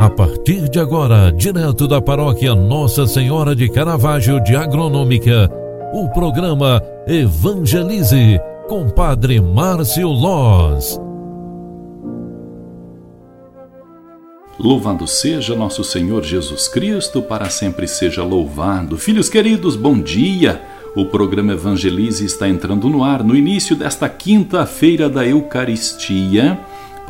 A partir de agora, direto da paróquia Nossa Senhora de Caravaggio de Agronômica, o programa Evangelize com Padre Márcio Loz. Louvado seja nosso Senhor Jesus Cristo, para sempre seja louvado. Filhos queridos, bom dia! O programa Evangelize está entrando no ar no início desta quinta-feira da Eucaristia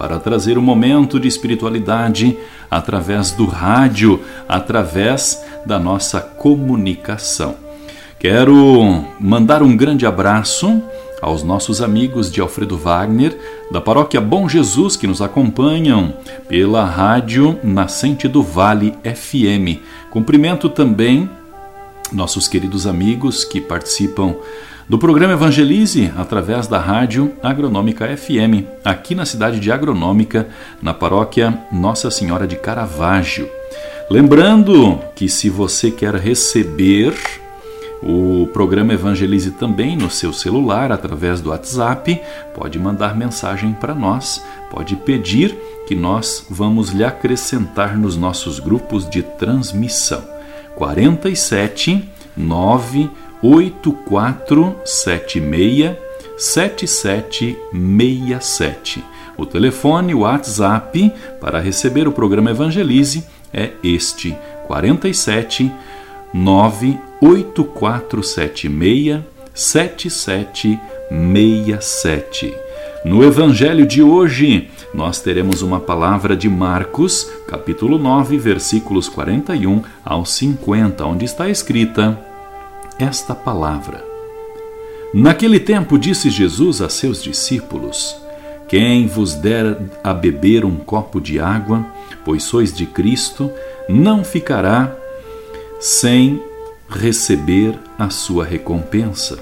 para trazer um momento de espiritualidade através do rádio, através da nossa comunicação. Quero mandar um grande abraço aos nossos amigos de Alfredo Wagner, da paróquia Bom Jesus, que nos acompanham pela rádio Nascente do Vale FM. Cumprimento também nossos queridos amigos que participam do programa Evangelize através da Rádio Agronômica FM, aqui na cidade de Agronômica, na paróquia Nossa Senhora de Caravaggio. Lembrando que se você quer receber o programa Evangelize também no seu celular através do WhatsApp, pode mandar mensagem para nós, pode pedir que nós vamos lhe acrescentar nos nossos grupos de transmissão. 47 9 8476 7767. O telefone WhatsApp para receber o programa Evangelize é este 47 98476 7767. No Evangelho de hoje, nós teremos uma palavra de Marcos, capítulo 9, versículos 41 ao 50, onde está escrita: esta palavra. Naquele tempo disse Jesus a seus discípulos: Quem vos der a beber um copo de água, pois sois de Cristo, não ficará sem receber a sua recompensa.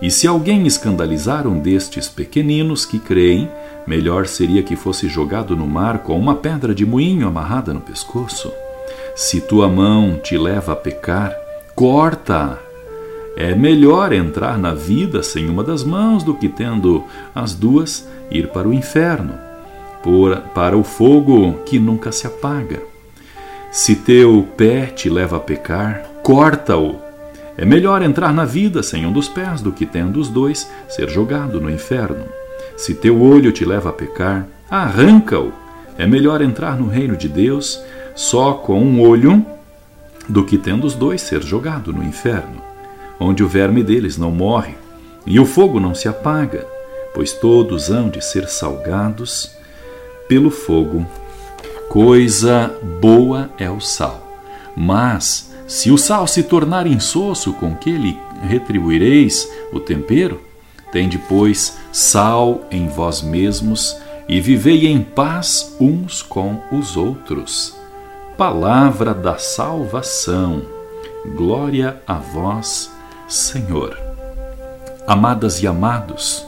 E se alguém escandalizar um destes pequeninos que creem, melhor seria que fosse jogado no mar com uma pedra de moinho amarrada no pescoço. Se tua mão te leva a pecar, corta-a é melhor entrar na vida sem uma das mãos do que tendo as duas ir para o inferno, por, para o fogo que nunca se apaga. Se teu pé te leva a pecar, corta-o. É melhor entrar na vida sem um dos pés do que tendo os dois ser jogado no inferno. Se teu olho te leva a pecar, arranca-o. É melhor entrar no reino de Deus só com um olho do que tendo os dois ser jogado no inferno onde o verme deles não morre e o fogo não se apaga, pois todos hão de ser salgados pelo fogo. Coisa boa é o sal, mas se o sal se tornar insosso, com que lhe retribuireis o tempero? Tende, pois, sal em vós mesmos e vivei em paz uns com os outros. Palavra da salvação. Glória a vós, Senhor. Amadas e amados,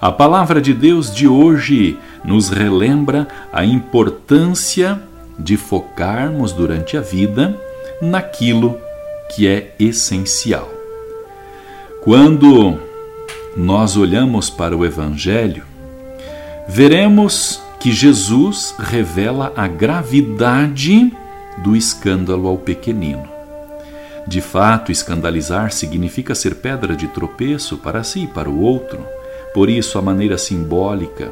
a palavra de Deus de hoje nos relembra a importância de focarmos durante a vida naquilo que é essencial. Quando nós olhamos para o Evangelho, veremos que Jesus revela a gravidade do escândalo ao pequenino. De fato, escandalizar significa ser pedra de tropeço para si e para o outro. Por isso, a maneira simbólica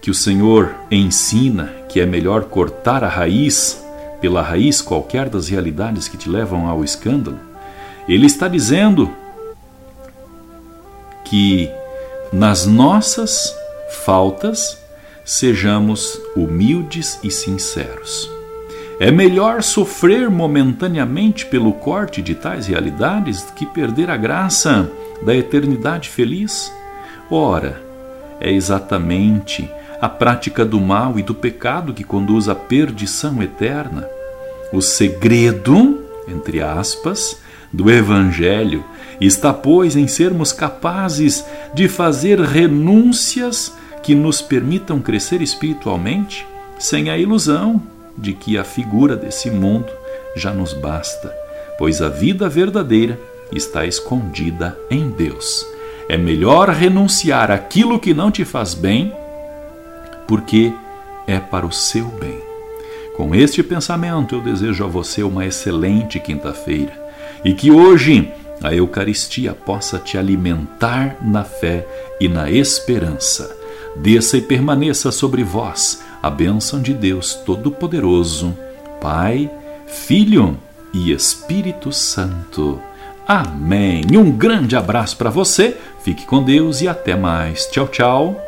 que o Senhor ensina que é melhor cortar a raiz, pela raiz qualquer das realidades que te levam ao escândalo, ele está dizendo que nas nossas faltas sejamos humildes e sinceros. É melhor sofrer momentaneamente pelo corte de tais realidades que perder a graça da eternidade feliz? Ora, é exatamente a prática do mal e do pecado que conduz à perdição eterna. O segredo, entre aspas, do Evangelho está, pois, em sermos capazes de fazer renúncias que nos permitam crescer espiritualmente sem a ilusão de que a figura desse mundo já nos basta, pois a vida verdadeira está escondida em Deus. É melhor renunciar àquilo que não te faz bem, porque é para o seu bem. Com este pensamento, eu desejo a você uma excelente quinta-feira e que hoje a Eucaristia possa te alimentar na fé e na esperança. Desça e permaneça sobre vós a bênção de Deus Todo-Poderoso, Pai, Filho e Espírito Santo. Amém. Um grande abraço para você, fique com Deus e até mais. Tchau, tchau.